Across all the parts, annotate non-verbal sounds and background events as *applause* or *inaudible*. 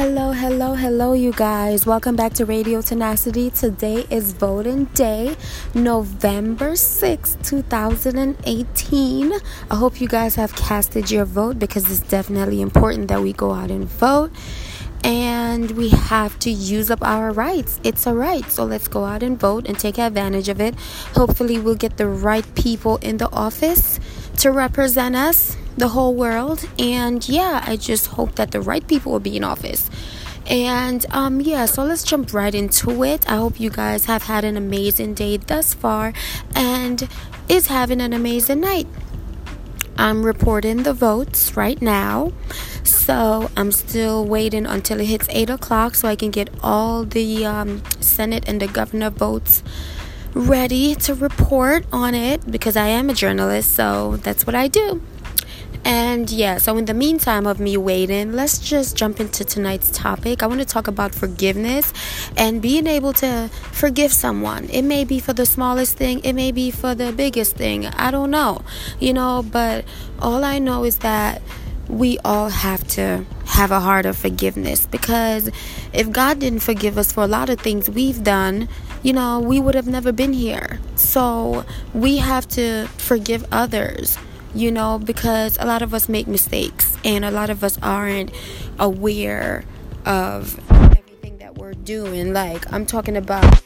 Hello, hello, hello, you guys. Welcome back to Radio Tenacity. Today is voting day, November 6, 2018. I hope you guys have casted your vote because it's definitely important that we go out and vote. And we have to use up our rights. It's a right. So let's go out and vote and take advantage of it. Hopefully, we'll get the right people in the office to represent us the whole world. And yeah, I just hope that the right people will be in office. And um, yeah, so let's jump right into it. I hope you guys have had an amazing day thus far and is having an amazing night. I'm reporting the votes right now. So I'm still waiting until it hits 8 o'clock so I can get all the um, Senate and the governor votes ready to report on it because I am a journalist, so that's what I do. And yeah, so in the meantime of me waiting, let's just jump into tonight's topic. I want to talk about forgiveness and being able to forgive someone. It may be for the smallest thing, it may be for the biggest thing. I don't know, you know, but all I know is that we all have to have a heart of forgiveness because if God didn't forgive us for a lot of things we've done, you know, we would have never been here. So we have to forgive others you know, because a lot of us make mistakes and a lot of us aren't aware of everything that we're doing. Like, I'm talking about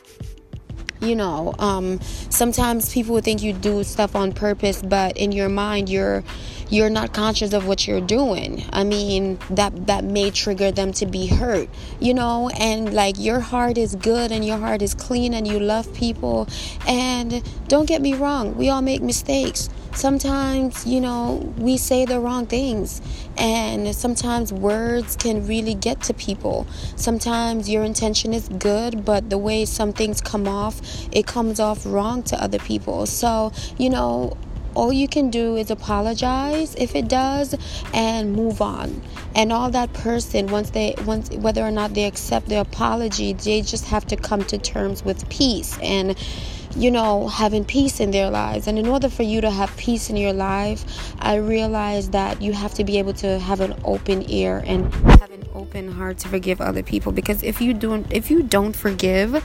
you know um, sometimes people would think you do stuff on purpose but in your mind you're you're not conscious of what you're doing. I mean that that may trigger them to be hurt you know? And like your heart is good and your heart is clean and you love people. And don't get me wrong we all make mistakes. Sometimes, you know, we say the wrong things, and sometimes words can really get to people. Sometimes your intention is good, but the way some things come off, it comes off wrong to other people. So, you know, all you can do is apologize if it does and move on and all that person once they once whether or not they accept the apology they just have to come to terms with peace and you know, having peace in their lives. And in order for you to have peace in your life, I realize that you have to be able to have an open ear and have an open heart to forgive other people because if you don't if you don't forgive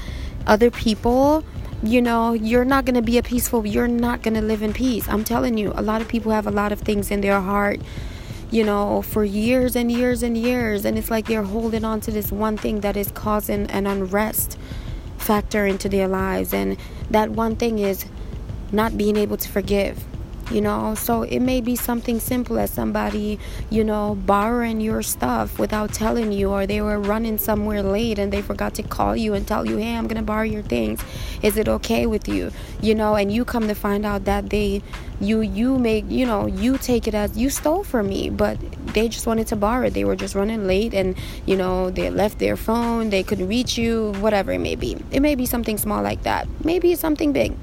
other people, you know, you're not going to be a peaceful, you're not going to live in peace. I'm telling you, a lot of people have a lot of things in their heart you know, for years and years and years. And it's like they're holding on to this one thing that is causing an unrest factor into their lives. And that one thing is not being able to forgive you know? So it may be something simple as somebody you know borrowing your stuff without telling you or they were running somewhere late and they forgot to call you and tell you hey i'm gonna borrow your things. Is it okay with you? You know and you come to find out that they you you make you know you take it as you stole from me but they just wanted to borrow it. They were just running late and you know they left their phone they couldn't reach you whatever it may be. It may be something small like that. Maybe something big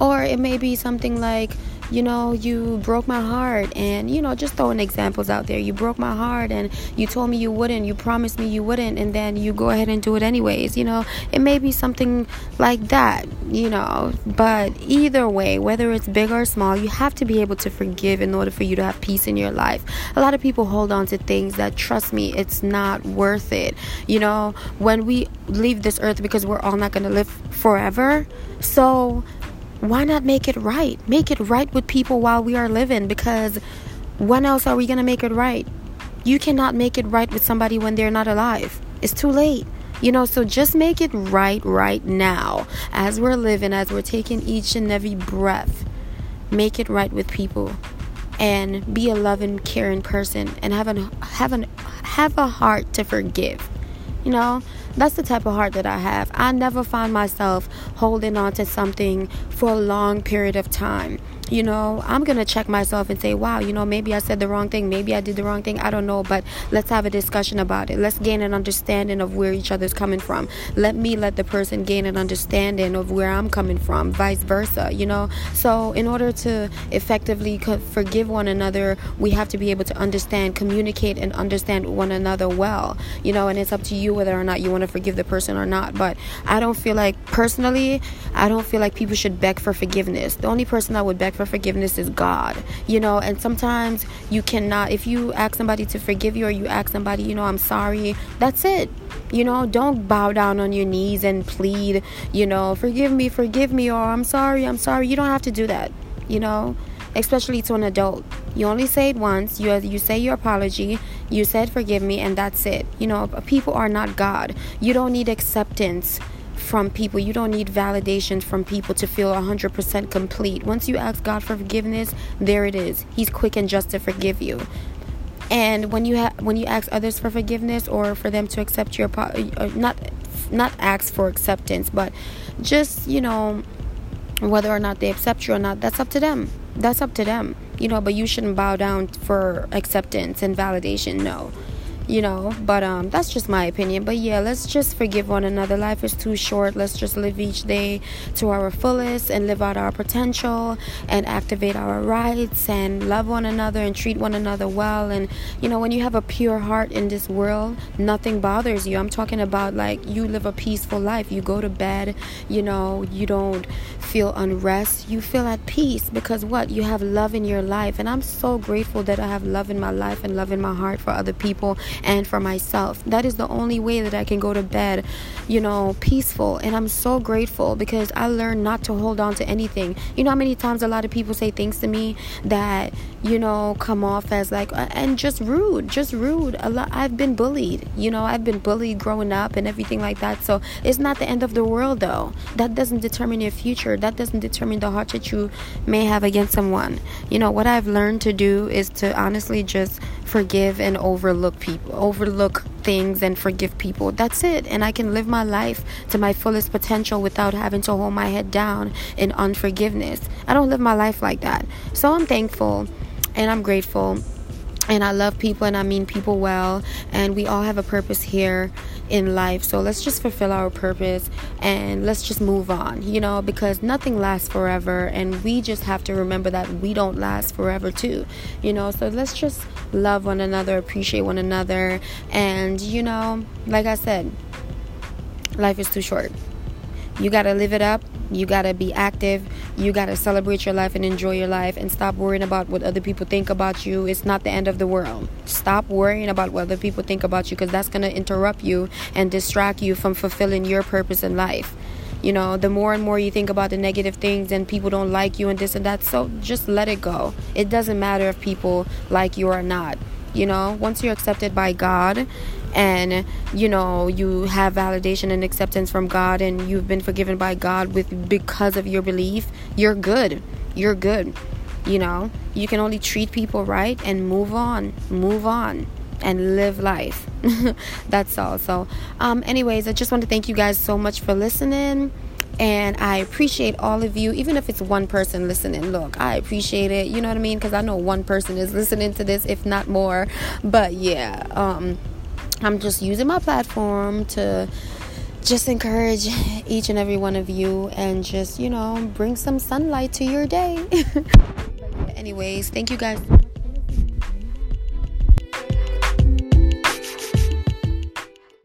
or it may be something like, you know, you broke my heart, and you know, just throwing examples out there. You broke my heart, and you told me you wouldn't, you promised me you wouldn't, and then you go ahead and do it anyways. You know, it may be something like that, you know, but either way, whether it's big or small, you have to be able to forgive in order for you to have peace in your life. A lot of people hold on to things that, trust me, it's not worth it. You know, when we leave this earth, because we're all not going to live forever, so why not make it right? Make it right with people while we are living because when else are we going to make it right? You cannot make it right with somebody when they're not alive. It's too late. You know, so just make it right right now as we're living, as we're taking each and every breath. Make it right with people and be a loving, caring person and have, an, have, an, have a heart to forgive. You know, that's the type of heart that I have. I never find myself holding on to something for a long period of time you know, I'm going to check myself and say, wow, you know, maybe I said the wrong thing. Maybe I did the wrong thing. I don't know. But let's have a discussion about it. Let's gain an understanding of where each other's coming from. Let me let the person gain an understanding of where I'm coming from, vice versa, you know. So, in order to effectively forgive one another, we have to be able to understand, communicate, and understand one another well, you know. And it's up to you whether or not you want to forgive the person or not. But I don't feel like, personally, I don't feel like people should beg for forgiveness. The only person that would beg for forgiveness is God, you know, and sometimes you cannot, if you ask somebody to forgive you or you ask somebody, you know, I'm sorry, that's it. You know, don't bow down on your knees and plead, you know, forgive me, forgive me, or I'm sorry, I'm sorry. You don't have to do that, you know, especially to an adult. You only say it once. You you say your apology. You said forgive me, and that's it. You know, people are not God. You don't need acceptance from people. You don't need validation from people to feel 100% complete. Once you ask God for forgiveness, there it is. He's quick and just to forgive you. And when you ha- when you ask others for forgiveness or for them to accept your po- uh, not not ask for acceptance, but just you know whether or not they accept you or not, that's up to them. That's up to them. You know, but you shouldn't bow down for acceptance and validation. No you know but um that's just my opinion. But yeah let's just forgive one another. Life is too short. Let's just live each day to our fullest and live out our potential and activate our rights and love one another and treat one another well. And you know when you have a pure heart in this world nothing bothers you. I'm talking about like you live a peaceful life. You go to bed you know you don't feel unrest. You feel at peace because what? You have love in your life. And i'm so grateful that i have love in my life and love in my heart for other people and for myself. That is the only way that I can go to bed, you know, peaceful. And I'm so grateful because I learned not to hold on to anything. You know how many times a lot of people say things to me that, you know, come off as like, uh, and just rude, just rude. A lot, I've been bullied, you know, I've been bullied growing up and everything like that. So it's not the end of the world though. That doesn't determine your future. That doesn't determine the heart that you may have against someone. You know, what I've learned to do is to honestly just forgive and overlook people, overlook things and forgive people. That's it. And I can live my life to my fullest potential without having to hold my head down in unforgiveness. I don't live my life like that. So I'm thankful and I'm grateful and I love people and I mean people well and we all have a purpose here in life. So let's just fulfill our purpose and let's just move on you know because nothing lasts forever and we just have to remember that we don't last forever too you know. So let's just love one another appreciate one another and you know like I said life is too short. You got to live it up you gotta be active. You gotta celebrate your life and enjoy your life and stop worrying about what other people think about you. It's not the end of the world. Stop worrying about what other people think about you because that's gonna interrupt you and distract you from fulfilling your purpose in life. You know, the more and more you think about the negative things and people don't like you and this and that, so just let it go. It doesn't matter if people like you or not. You know, once you're accepted by God and you know you have validation and acceptance from God and you've been forgiven by God with because of your belief, you're good. You're good. You know, you can only treat people right and move on. Move on and live life. *laughs* That's all. So, um anyways, I just want to thank you guys so much for listening and I appreciate all of you, even if it's one person listening. Look, I appreciate it. You know what I mean? Because I know one person is listening to this, if not more. But yeah, um, I'm just using my platform to just encourage each and every one of you and just, you know, bring some sunlight to your day. *laughs* anyways, thank you guys.